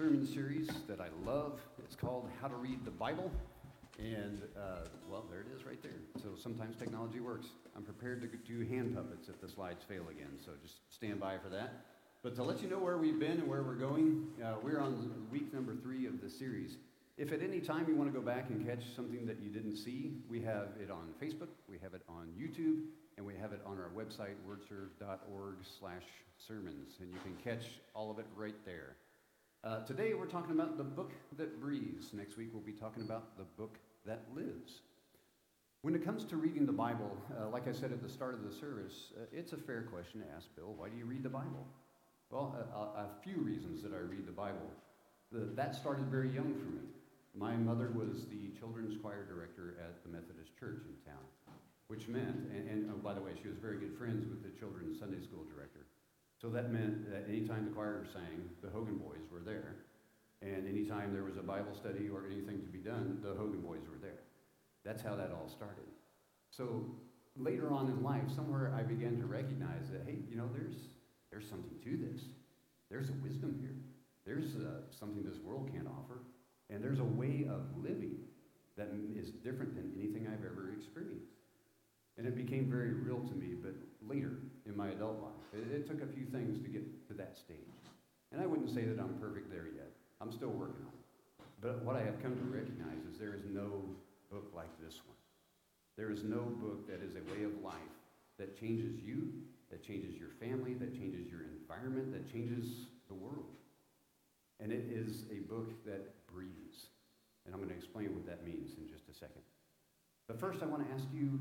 sermon series that I love. It's called How to Read the Bible. And, uh, well, there it is right there. So sometimes technology works. I'm prepared to do hand puppets if the slides fail again, so just stand by for that. But to let you know where we've been and where we're going, uh, we're on week number three of the series. If at any time you want to go back and catch something that you didn't see, we have it on Facebook, we have it on YouTube, and we have it on our website, wordserve.org slash sermons. And you can catch all of it right there. Uh, today we're talking about the book that breathes. Next week we'll be talking about the book that lives. When it comes to reading the Bible, uh, like I said at the start of the service, uh, it's a fair question to ask Bill, why do you read the Bible? Well, a, a few reasons that I read the Bible. The, that started very young for me. My mother was the children's choir director at the Methodist Church in town, which meant, and, and oh, by the way, she was very good friends with the children's Sunday school director. So that meant that anytime the choir sang, the Hogan boys were there. And anytime there was a Bible study or anything to be done, the Hogan boys were there. That's how that all started. So later on in life, somewhere I began to recognize that, hey, you know, there's, there's something to this. There's a wisdom here. There's uh, something this world can't offer. And there's a way of living that is different than anything I've ever experienced. And it became very real to me, but later in my adult life, it, it took a few things to get to that stage. And I wouldn't say that I'm perfect there yet. I'm still working on it. But what I have come to recognize is there is no book like this one. There is no book that is a way of life that changes you, that changes your family, that changes your environment, that changes the world. And it is a book that breathes. And I'm going to explain what that means in just a second. But first, I want to ask you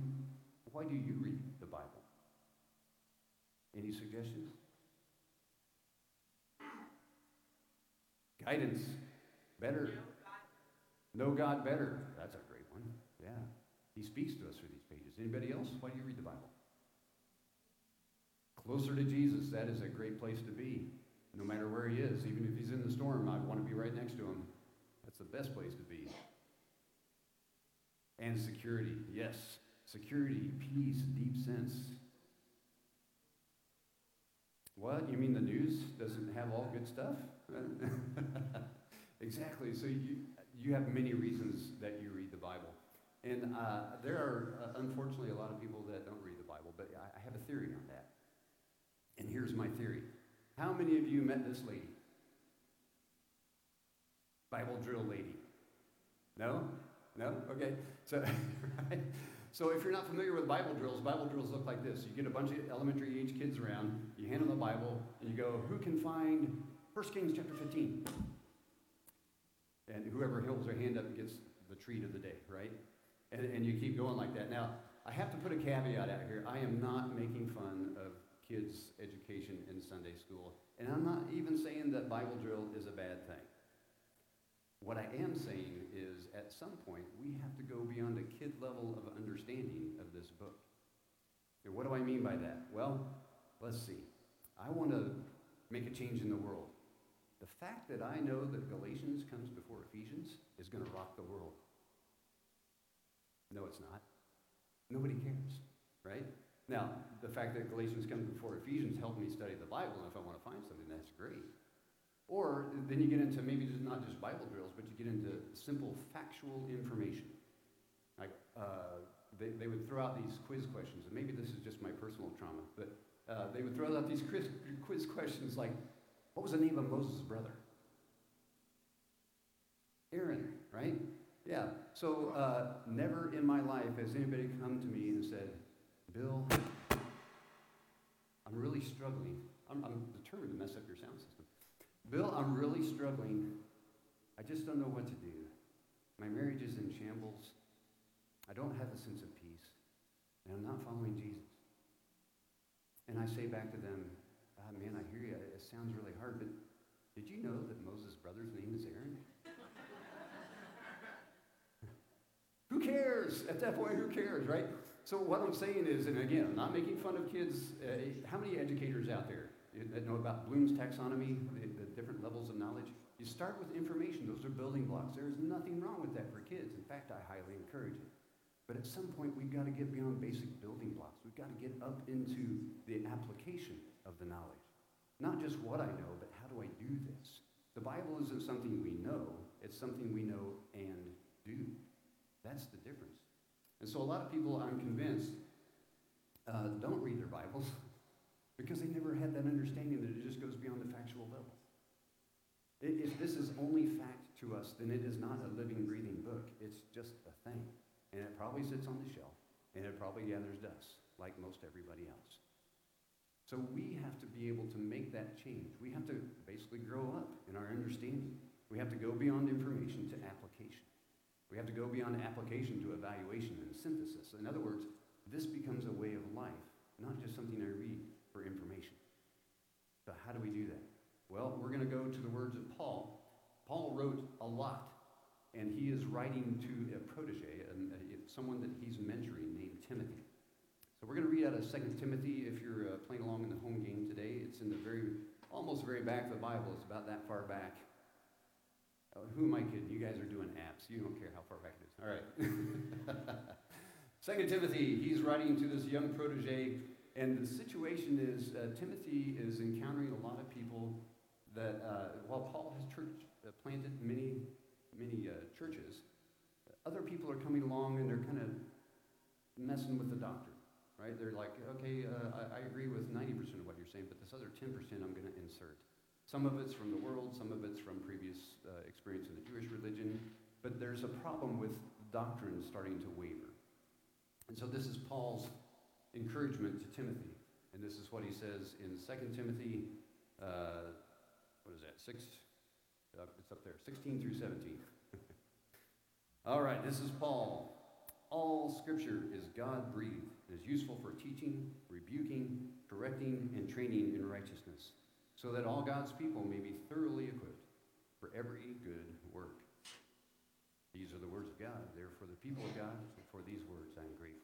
why do you read the Bible? Any suggestions? Guidance. Better. Know God better. That's a great one. Yeah. He speaks to us through these pages. Anybody else? Why do you read the Bible? Closer to Jesus. That is a great place to be. No matter where he is, even if he's in the storm, I want to be right next to him. That's the best place to be. And security. Yes. Security, peace, deep sense. What? You mean the news doesn't have all good stuff? exactly. So you, you have many reasons that you read the Bible. And uh, there are, uh, unfortunately, a lot of people that don't read the Bible, but I, I have a theory on that. And here's my theory. How many of you met this lady? Bible drill lady. No? No? Okay. So, right? So if you're not familiar with Bible drills, Bible drills look like this. You get a bunch of elementary age kids around, you hand them the Bible, and you go, who can find 1 Kings chapter 15? And whoever holds their hand up gets the treat of the day, right? And, and you keep going like that. Now, I have to put a caveat out here. I am not making fun of kids' education in Sunday school, and I'm not even saying that Bible drill is a bad thing. What I am saying at some point we have to go beyond a kid level of understanding of this book. And what do I mean by that? Well, let's see. I want to make a change in the world. The fact that I know that Galatians comes before Ephesians is going to rock the world. No, it's not. Nobody cares, right? Now, the fact that Galatians comes before Ephesians helped me study the Bible, and if I want to find something, that's great. Or then you get into maybe just not just Bible drills, but you get into simple factual information. Like uh, they, they would throw out these quiz questions, and maybe this is just my personal trauma, but uh, they would throw out these quiz, quiz questions like, what was the name of Moses' brother? Aaron, right? Yeah. So uh, never in my life has anybody come to me and said, Bill, I'm really struggling. I'm, I'm determined to mess up your sound system. Bill, I'm really struggling. I just don't know what to do. My marriage is in shambles. I don't have a sense of peace. And I'm not following Jesus. And I say back to them, ah, man, I hear you. It sounds really hard, but did you know that Moses' brother's name is Aaron? who cares? At that point, who cares, right? So what I'm saying is, and again, I'm not making fun of kids. Uh, how many educators out there that know about Bloom's taxonomy, the, the different levels of knowledge. You start with information, those are building blocks. There is nothing wrong with that for kids. In fact, I highly encourage it. But at some point, we've got to get beyond basic building blocks. We've got to get up into the application of the knowledge. Not just what I know, but how do I do this? The Bible isn't something we know, it's something we know and do. That's the difference. And so a lot of people, I'm convinced, uh, don't read their Bibles because they never had that understanding that it just goes beyond the factual level. If this is only fact to us, then it is not a living, breathing book. It's just a thing. And it probably sits on the shelf, and it probably gathers dust, like most everybody else. So we have to be able to make that change. We have to basically grow up in our understanding. We have to go beyond information to application. We have to go beyond application to evaluation and synthesis. In other words, this becomes a way of life, not just something I read for information. So, how do we do that? Well, we're going to go to the words of Paul. Paul wrote a lot, and he is writing to a protege, and someone that he's mentoring named Timothy. So we're going to read out of 2 Timothy. If you're uh, playing along in the home game today, it's in the very, almost very back of the Bible. It's about that far back. Oh, who am I kidding? You guys are doing apps. You don't care how far back it is. All right. Second Timothy, he's writing to this young protege, and the situation is uh, Timothy is encountering a lot of people that, uh, while Paul has church, uh, planted many, many uh, churches, other people are coming along and they're kind of messing with the doctrine, right? They're like, okay, uh, I, I agree with 90% of what you're saying, but this other 10% I'm going to insert. Some of it's from the world, some of it's from previous uh, experience in the Jewish religion, but there's a problem with doctrine starting to waver. And so this is Paul's encouragement to Timothy. And this is what he says in 2 Timothy, uh, what is that, 6, uh, it's up there, 16 through 17. All right, this is Paul. All scripture is God breathed and is useful for teaching, rebuking, correcting, and training in righteousness so that all God's people may be thoroughly equipped for every good work. These are the words of God. They're for the people of God, for these words I am grateful.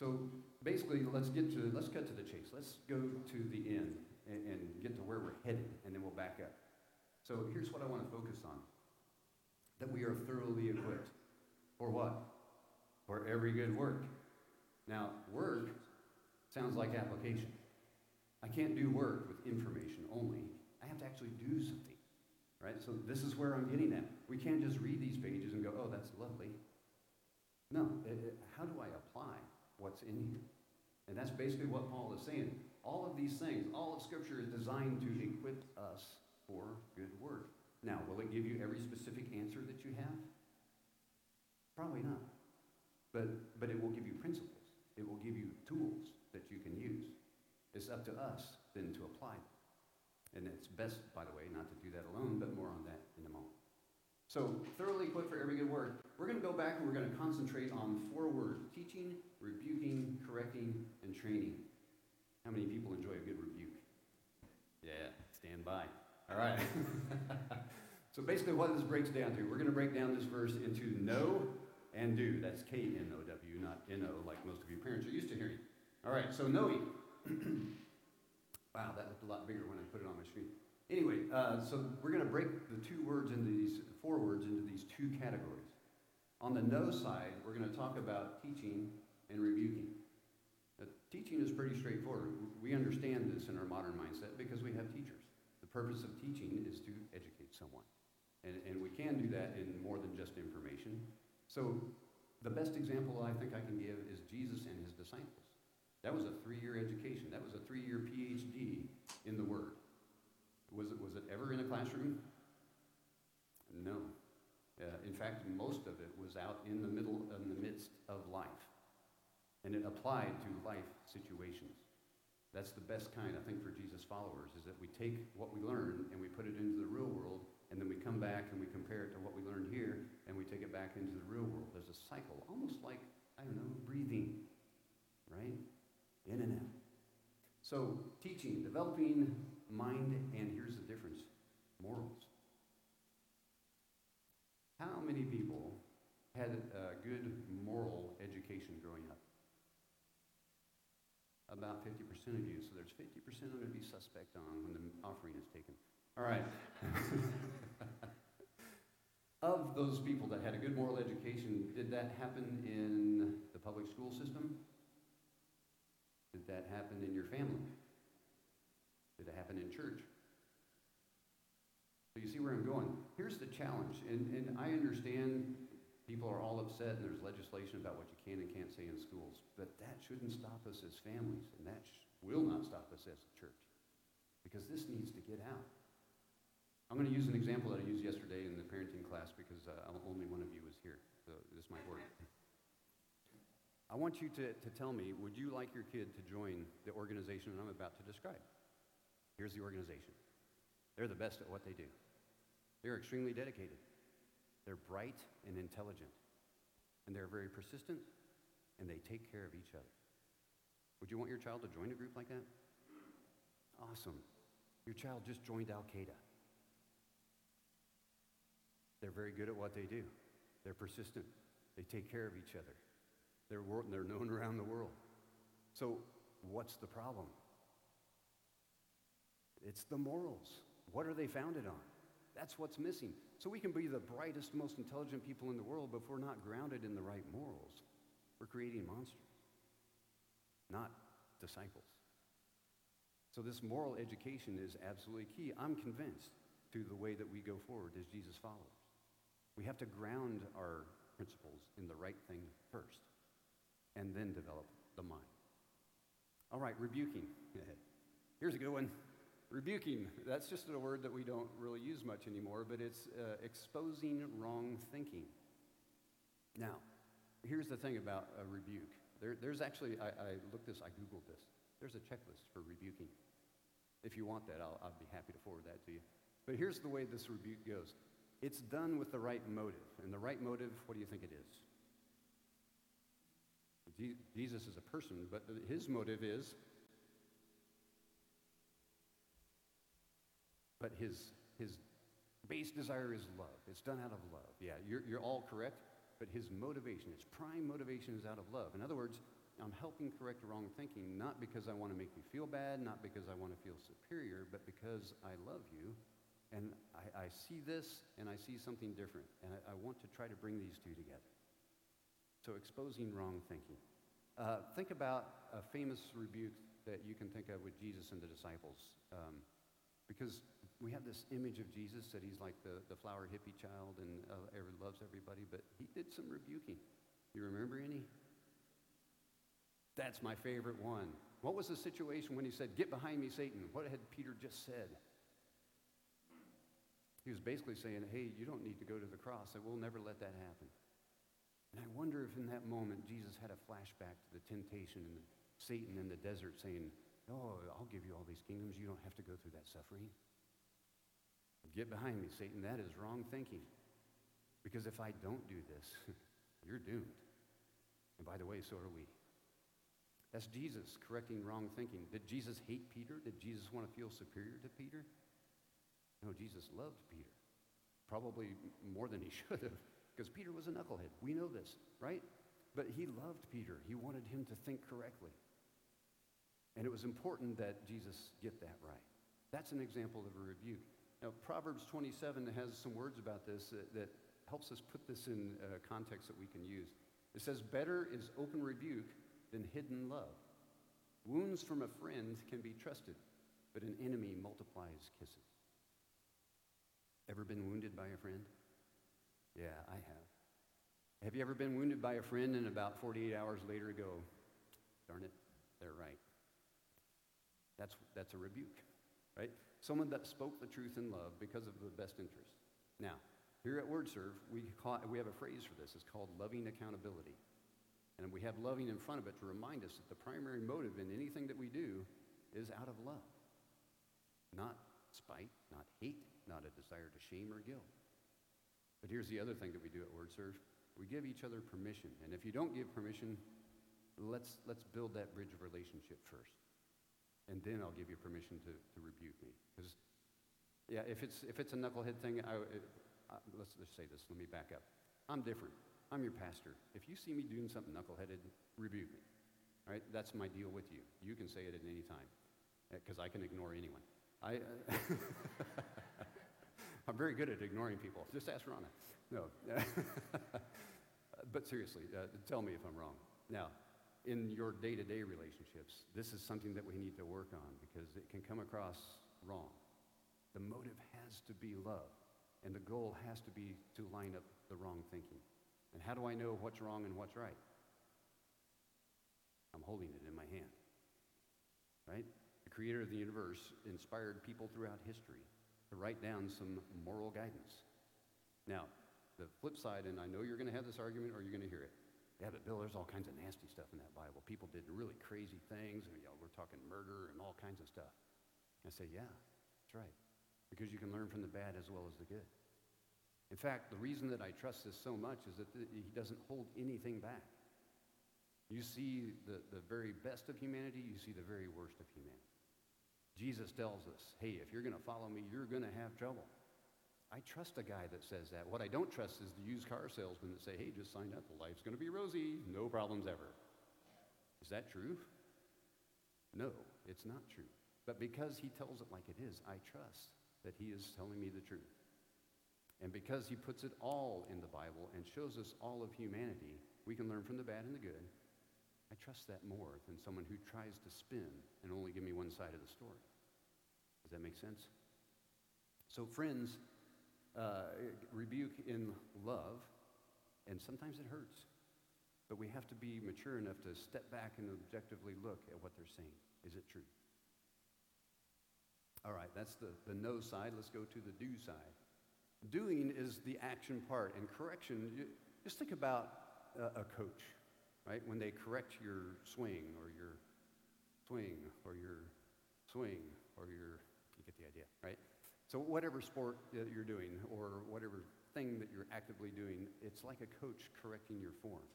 So basically, let's get to let's cut to the chase. Let's go to the end and, and get to where we're headed, and then we'll back up. So here's what I want to focus on: that we are thoroughly equipped for what? For every good work. Now, work sounds like application. I can't do work with information only. I have to actually do something, right? So this is where I'm getting at. We can't just read these pages and go, oh, that's lovely. No, it, it, how do I apply what's in here? And that's basically what Paul is saying. All of these things, all of Scripture is designed to equip us for good work. Now, will it give you every specific answer that you have? Probably not. But, but it will give you principles. It will give you tools that you can use. It's up to us then to apply them. And it's best, by the way, not to do that alone, but more on that in a moment. So, thoroughly equipped for every good work. We're going to go back and we're going to concentrate on four words teaching, rebuking, correcting, and training. How many people enjoy a good rebuke? Yeah, stand by. All right. so, basically, what this breaks down to, we're going to break down this verse into know and do. That's K N O W, not N O, like most of you parents are used to hearing. All right, so knowing. wow, that looked a lot bigger when I put it on my screen. Anyway, uh, so we're going to break the two words into these, four words into these two categories. On the no side, we're going to talk about teaching and rebuking. Uh, teaching is pretty straightforward. We understand this in our modern mindset because we have teachers. The purpose of teaching is to educate someone. And, and we can do that in more than just information. So the best example I think I can give is Jesus and his disciples. That was a three-year education. That was a three-year PhD in the Word. Was it, was it ever in a classroom? No. Uh, in fact, most of it was out in the middle, in the midst of life. And it applied to life situations. That's the best kind, I think, for Jesus' followers, is that we take what we learn and we put it into the real world, and then we come back and we compare it to what we learned here, and we take it back into the real world. There's a cycle, almost like, I don't know, breathing, right? in and out. So, teaching, developing mind, and here's the difference morals. How many people had a good moral education growing up? About 50% of you, so there's 50% I'm going to be suspect on when the offering is taken. All right. of those people that had a good moral education, did that happen in the public school system? Did that happen in your family? Did it happen in church? So you see where I'm going? Here's the challenge, and, and I understand people are all upset and there's legislation about what you can and can't say in schools, but that shouldn't stop us as families, and that sh- will not stop us as a church, because this needs to get out. I'm going to use an example that I used yesterday in the parenting class because uh, only one of you was here, so this might work. I want you to, to tell me, would you like your kid to join the organization that I'm about to describe? Here's the organization. They're the best at what they do. They're extremely dedicated. They're bright and intelligent. And they're very persistent, and they take care of each other. Would you want your child to join a group like that? Awesome. Your child just joined Al Qaeda. They're very good at what they do. They're persistent. They take care of each other. They're, they're known around the world. So, what's the problem? It's the morals. What are they founded on? That's what's missing. So we can be the brightest, most intelligent people in the world, but if we're not grounded in the right morals, we're creating monsters, not disciples. So this moral education is absolutely key. I'm convinced through the way that we go forward as Jesus followers. We have to ground our principles in the right thing first, and then develop the mind. All right, rebuking. Here's a good one. Rebuking, that's just a word that we don't really use much anymore, but it's uh, exposing wrong thinking. Now, here's the thing about a rebuke. There, there's actually, I, I, looked this, I Googled this. There's a checklist for rebuking. If you want that, I'll, I'll be happy to forward that to you. But here's the way this rebuke goes it's done with the right motive. And the right motive, what do you think it is? Jesus is a person, but his motive is But his, his base desire is love. It's done out of love. Yeah, you're, you're all correct, but his motivation, his prime motivation is out of love. In other words, I'm helping correct wrong thinking, not because I want to make you feel bad, not because I want to feel superior, but because I love you and I, I see this and I see something different. And I, I, want to try to bring these two together. So, exposing wrong thinking. Uh, think about a famous rebuke that you can think of with Jesus and the disciples. Um, because we have this image of Jesus that he's like the, the flower hippie child and uh, loves everybody, but he did some rebuking. You remember any? That's my favorite one. What was the situation when he said, Get behind me, Satan? What had Peter just said? He was basically saying, Hey, you don't need to go to the cross. I will never let that happen. And I wonder if in that moment Jesus had a flashback to the temptation and the Satan in the desert saying, Oh, I'll give you all these kingdoms. You don't have to go through that suffering. Get behind me, Satan. That is wrong thinking. Because if I don't do this, you're doomed. And by the way, so are we. That's Jesus correcting wrong thinking. Did Jesus hate Peter? Did Jesus want to feel superior to Peter? No, Jesus loved Peter. Probably more than he should have, because Peter was a knucklehead. We know this, right? But he loved Peter. He wanted him to think correctly. And it was important that Jesus get that right. That's an example of a rebuke. Now, Proverbs 27 has some words about this that, that helps us put this in uh, context that we can use. It says, Better is open rebuke than hidden love. Wounds from a friend can be trusted, but an enemy multiplies kisses. Ever been wounded by a friend? Yeah, I have. Have you ever been wounded by a friend and about 48 hours later go, darn it, they're right? That's, that's a rebuke, right? Someone that spoke the truth in love because of the best interest. Now, here at WordServe, we, call, we have a phrase for this. It's called loving accountability. And we have loving in front of it to remind us that the primary motive in anything that we do is out of love. Not spite, not hate, not a desire to shame or guilt. But here's the other thing that we do at WordServe. We give each other permission. And if you don't give permission, let's, let's build that bridge of relationship first and then I'll give you permission to, to rebuke me. Because, yeah, if it's, if it's a knucklehead thing, I, it, I, let's just say this. Let me back up. I'm different. I'm your pastor. If you see me doing something knuckleheaded, rebuke me. All right? That's my deal with you. You can say it at any time because I can ignore anyone. I, uh, I'm very good at ignoring people. Just ask Rana. No. but seriously, uh, tell me if I'm wrong. Now, in your day to day relationships, this is something that we need to work on because it can come across wrong. The motive has to be love, and the goal has to be to line up the wrong thinking. And how do I know what's wrong and what's right? I'm holding it in my hand. Right? The creator of the universe inspired people throughout history to write down some moral guidance. Now, the flip side, and I know you're going to have this argument or you're going to hear it. Yeah, but Bill, there's all kinds of nasty stuff in that Bible. People did really crazy things, and you know, we're talking murder and all kinds of stuff. I say, yeah, that's right, because you can learn from the bad as well as the good. In fact, the reason that I trust this so much is that he doesn't hold anything back. You see the, the very best of humanity, you see the very worst of humanity. Jesus tells us, hey, if you're going to follow me, you're going to have trouble. I trust a guy that says that. What I don't trust is the used car salesman that say, hey, just sign up. The life's going to be rosy. No problems ever. Is that true? No, it's not true. But because he tells it like it is, I trust that he is telling me the truth. And because he puts it all in the Bible and shows us all of humanity, we can learn from the bad and the good. I trust that more than someone who tries to spin and only give me one side of the story. Does that make sense? So, friends, uh, rebuke in love, and sometimes it hurts. But we have to be mature enough to step back and objectively look at what they're saying. Is it true? All right, that's the, the no side. Let's go to the do side. Doing is the action part, and correction, you, just think about a, a coach, right? When they correct your swing or your swing or your swing or your, you get the idea, right? So whatever sport that you're doing or whatever thing that you're actively doing, it's like a coach correcting your form.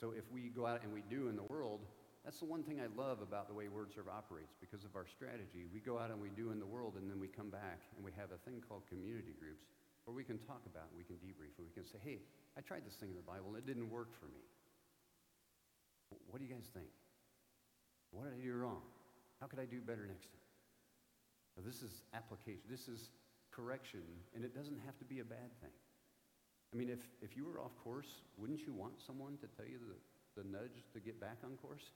So if we go out and we do in the world, that's the one thing I love about the way WordServe operates because of our strategy. We go out and we do in the world and then we come back and we have a thing called community groups where we can talk about we can debrief and we can say, hey, I tried this thing in the Bible and it didn't work for me. What do you guys think? What did I do wrong? How could I do better next time? Now, this is application. This is correction, and it doesn't have to be a bad thing. I mean, if, if you were off course, wouldn't you want someone to tell you the, the nudge to get back on course?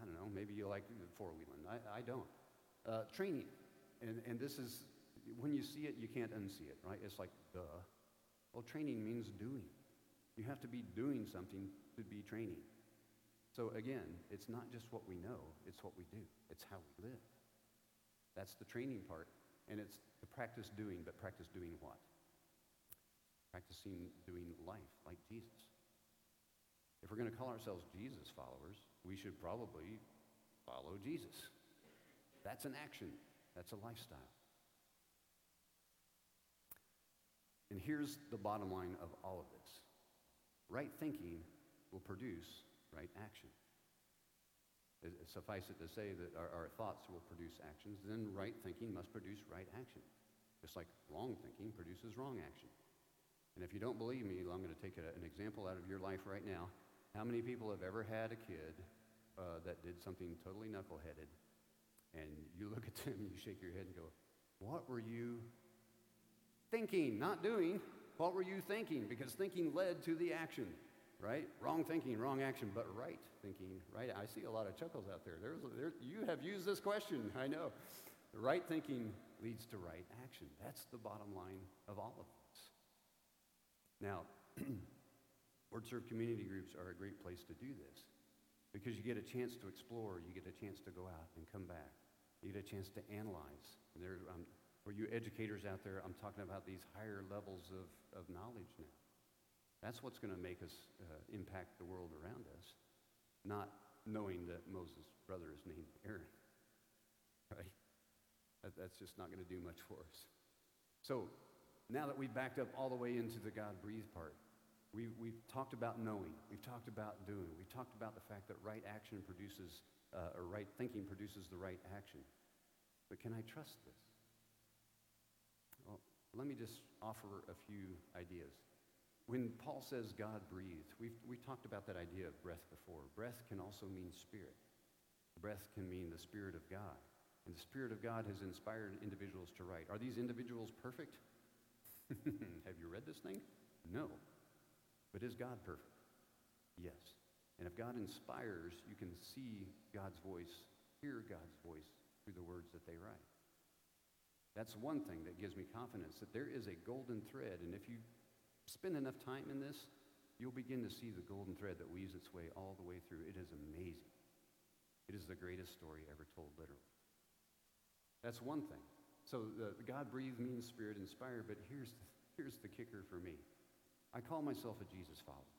I don't know. Maybe you like four-wheeling. I, I don't. Uh, training. And, and this is, when you see it, you can't unsee it, right? It's like, duh. Well, training means doing. You have to be doing something to be training. So again, it's not just what we know, it's what we do. It's how we live. That's the training part. And it's the practice doing, but practice doing what? Practicing doing life like Jesus. If we're going to call ourselves Jesus followers, we should probably follow Jesus. That's an action, that's a lifestyle. And here's the bottom line of all of this right thinking will produce right action suffice it to say that our, our, thoughts will produce actions, then right thinking must produce right action. Just like wrong thinking produces wrong action. And if you don't believe me, I'm going to take an example out of your life right now. How many people have ever had a kid uh, that did something totally knuckleheaded, and you look at them and you shake your head and go, What were you thinking? Not doing. What were you thinking? Because thinking led to the action right? Wrong thinking, wrong action, but right thinking, right? I see a lot of chuckles out there. There's, there, you have used this question, I know. The right thinking leads to right action. That's the bottom line of all of this. Now, WordServe community groups are a great place to do this because you get a chance to explore, you get a chance to go out and come back, you get a chance to analyze. And there, um, for you educators out there, I'm talking about these higher levels of, of knowledge now. That's what's going to make us uh, impact the world around us, not knowing that Moses' brother is named Aaron. Right? That, that's just not going to do much for us. So now that we've backed up all the way into the God breathed part, we, we've talked about knowing, we've talked about doing, we've talked about the fact that right action produces, uh, or right thinking produces the right action. But can I trust this? Well, let me just offer a few ideas. When Paul says God breathed, we've, we talked about that idea of breath before. Breath can also mean spirit. Breath can mean the Spirit of God. And the Spirit of God has inspired individuals to write. Are these individuals perfect? Have you read this thing? No. But is God perfect? Yes. And if God inspires, you can see God's voice, hear God's voice through the words that they write. That's one thing that gives me confidence that there is a golden thread. And if you spend enough time in this, you'll begin to see the golden thread that weaves its way all the way through. It is amazing. It is the greatest story ever told, literally. That's one thing. So the, God breathed means spirit inspired, but here's the, here's the kicker for me. I call myself a Jesus follower.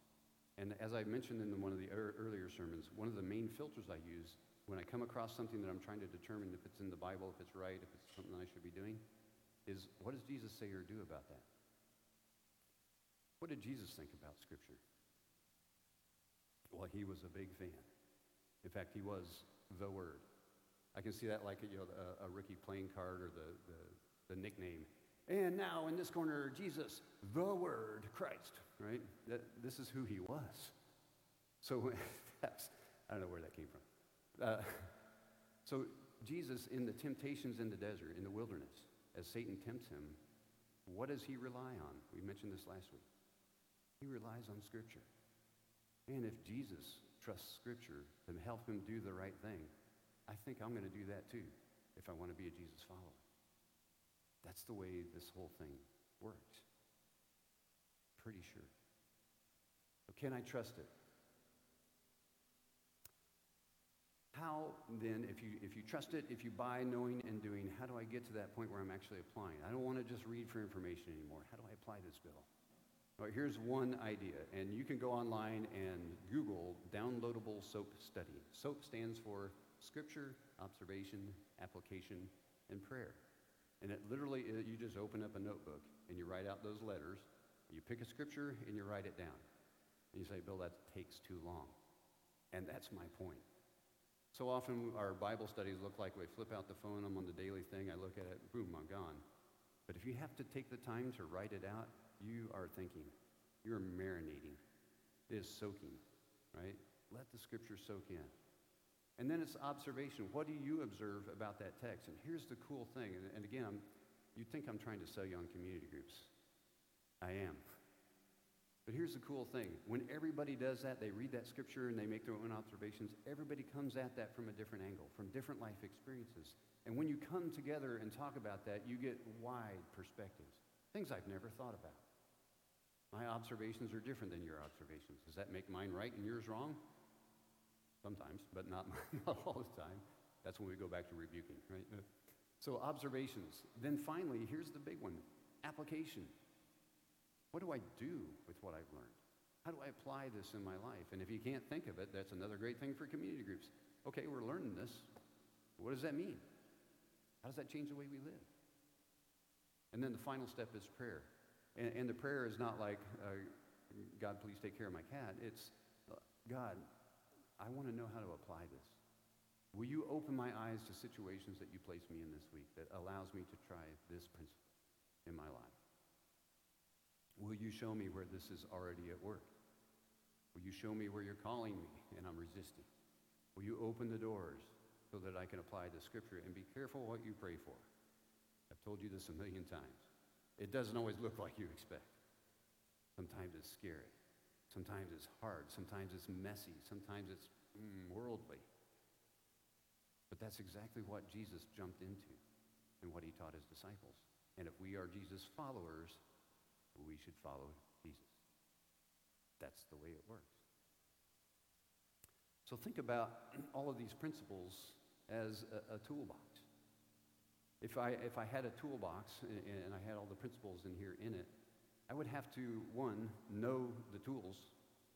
And as I mentioned in one of the earlier sermons, one of the main filters I use when I come across something that I'm trying to determine if it's in the Bible, if it's right, if it's something I should be doing, is what does Jesus say or do about that? What did Jesus think about Scripture? Well, he was a big fan. In fact, he was the Word. I can see that like you know, a, a rookie playing card or the, the, the nickname. And now in this corner, Jesus, the Word, Christ, right? That, this is who he was. So that's, I don't know where that came from. Uh, so, Jesus, in the temptations in the desert, in the wilderness, as Satan tempts him, what does he rely on? We mentioned this last week. He relies on Scripture. And if Jesus trusts Scripture to help him do the right thing, I think I'm going to do that too if I want to be a Jesus follower. That's the way this whole thing works. Pretty sure. Can I trust it? How then, if you, if you trust it, if you buy knowing and doing, how do I get to that point where I'm actually applying? I don't want to just read for information anymore. How do I apply this Bill? Here's one idea, and you can go online and Google downloadable SOAP study. SOAP stands for Scripture, Observation, Application, and Prayer. And it literally, uh, you just open up a notebook and you write out those letters, you pick a scripture and you write it down. And you say, Bill, that takes too long. And that's my point. So often our Bible studies look like we flip out the phone, I'm on the daily thing, I look at it, boom, I'm gone. But if you have to take the time to write it out, you are thinking. You're marinating. It is soaking, right? Let the scripture soak in. And then it's observation. What do you observe about that text? And here's the cool thing. And, and again, I'm, you think I'm trying to sell you on community groups. I am. But here's the cool thing when everybody does that, they read that scripture and they make their own observations, everybody comes at that from a different angle, from different life experiences. And when you come together and talk about that, you get wide perspectives, things I've never thought about. My observations are different than your observations. Does that make mine right and yours wrong? Sometimes, but not, not all the time. That's when we go back to rebuking, right? So, observations. Then finally, here's the big one application. What do I do with what I've learned? How do I apply this in my life? And if you can't think of it, that's another great thing for community groups. Okay, we're learning this. What does that mean? How does that change the way we live? And then the final step is prayer. And, and the prayer is not like, uh, God, please take care of my cat. It's, uh, God, I want to know how to apply this. Will you open my eyes to situations that you place me in this week that allows me to try this principle in my life? Will you show me where this is already at work? Will you show me where you're calling me and I'm resisting? Will you open the doors so that I can apply the scripture and be careful what you pray for? I've told you this a million times. It doesn't always look like you expect. Sometimes it's scary. Sometimes it's hard. Sometimes it's messy. Sometimes it's mm, worldly. But that's exactly what Jesus jumped into and what he taught his disciples. And if we are Jesus' followers, we should follow Jesus. That's the way it works. So think about all of these principles as a, a toolbox. If I, if I had a toolbox and, and I had all the principles in here in it, I would have to, one, know the tools,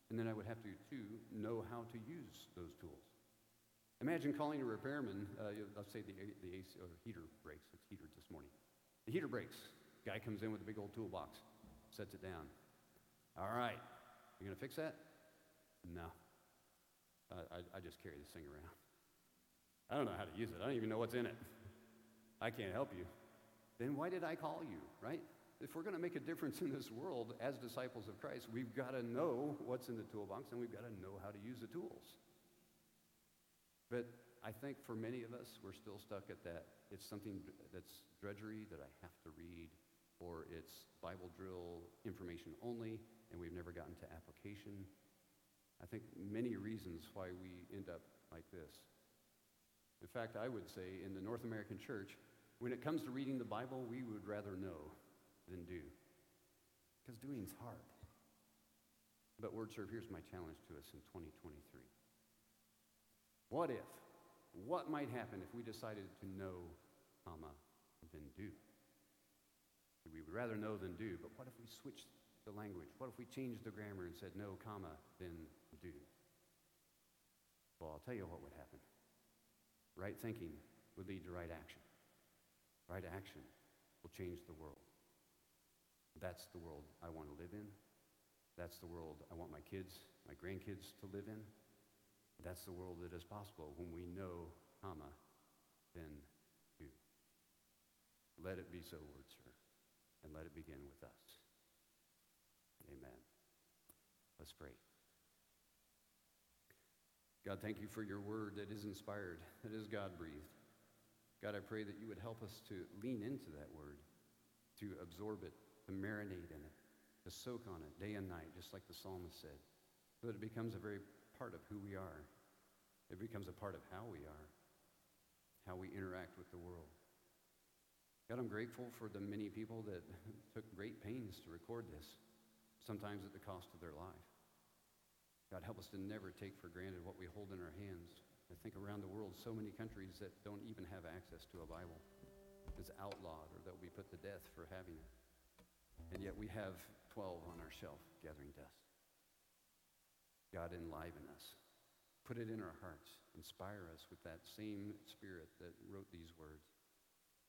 and then I would have to, two, know how to use those tools. Imagine calling a repairman, uh, let's say the, the AC or heater breaks. It's heater this morning. The heater breaks. Guy comes in with a big old toolbox sets it down. All right, you gonna fix that? No. Uh, I, I just carry this thing around. I don't know how to use it. I don't even know what's in it. I can't help you. Then why did I call you, right? If we're going to make a difference in this world as disciples of Christ, we've got to know what's in the toolbox and we've got to know how to use the tools. But I think for many of us, we're still stuck at that. It's something that's drudgery that I have to read, or it's Bible drill information only, and we've never gotten to application. I think many reasons why we end up like this. In fact, I would say in the North American church, when it comes to reading the Bible, we would rather know than do. Because doing's hard. But, WordServe, here's my challenge to us in 2023. What if, what might happen if we decided to know, comma, than do? We would rather know than do, but what if we switched the language? What if we changed the grammar and said no, comma, then do? Well, I'll tell you what would happen. Right thinking would lead to right action. Right action will change the world. That's the world I want to live in. That's the world I want my kids, my grandkids to live in. That's the world that is possible when we know, comma, then do. Let it be so, WordServe, and let it begin with us. Amen. Let's pray. God, thank you for your word that is inspired, that is God breathed. God, I pray that you would help us to lean into that word, to absorb it, to marinate in it, to soak on it day and night, just like the psalmist said, so that it becomes a very part of who we are. It becomes a part of how we are, how we interact with the world. God, I'm grateful for the many people that took great pains to record this, sometimes at the cost of their life. God, help us to never take for granted what we hold in our hands. I think around the world, so many countries that don't even have access to a Bible is outlawed or that will be put to death for having it. And yet we have 12 on our shelf gathering dust. God, enliven us. Put it in our hearts. Inspire us with that same spirit that wrote these words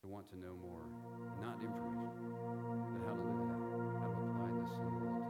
to want to know more, not information, but how to live it out, how to apply this in the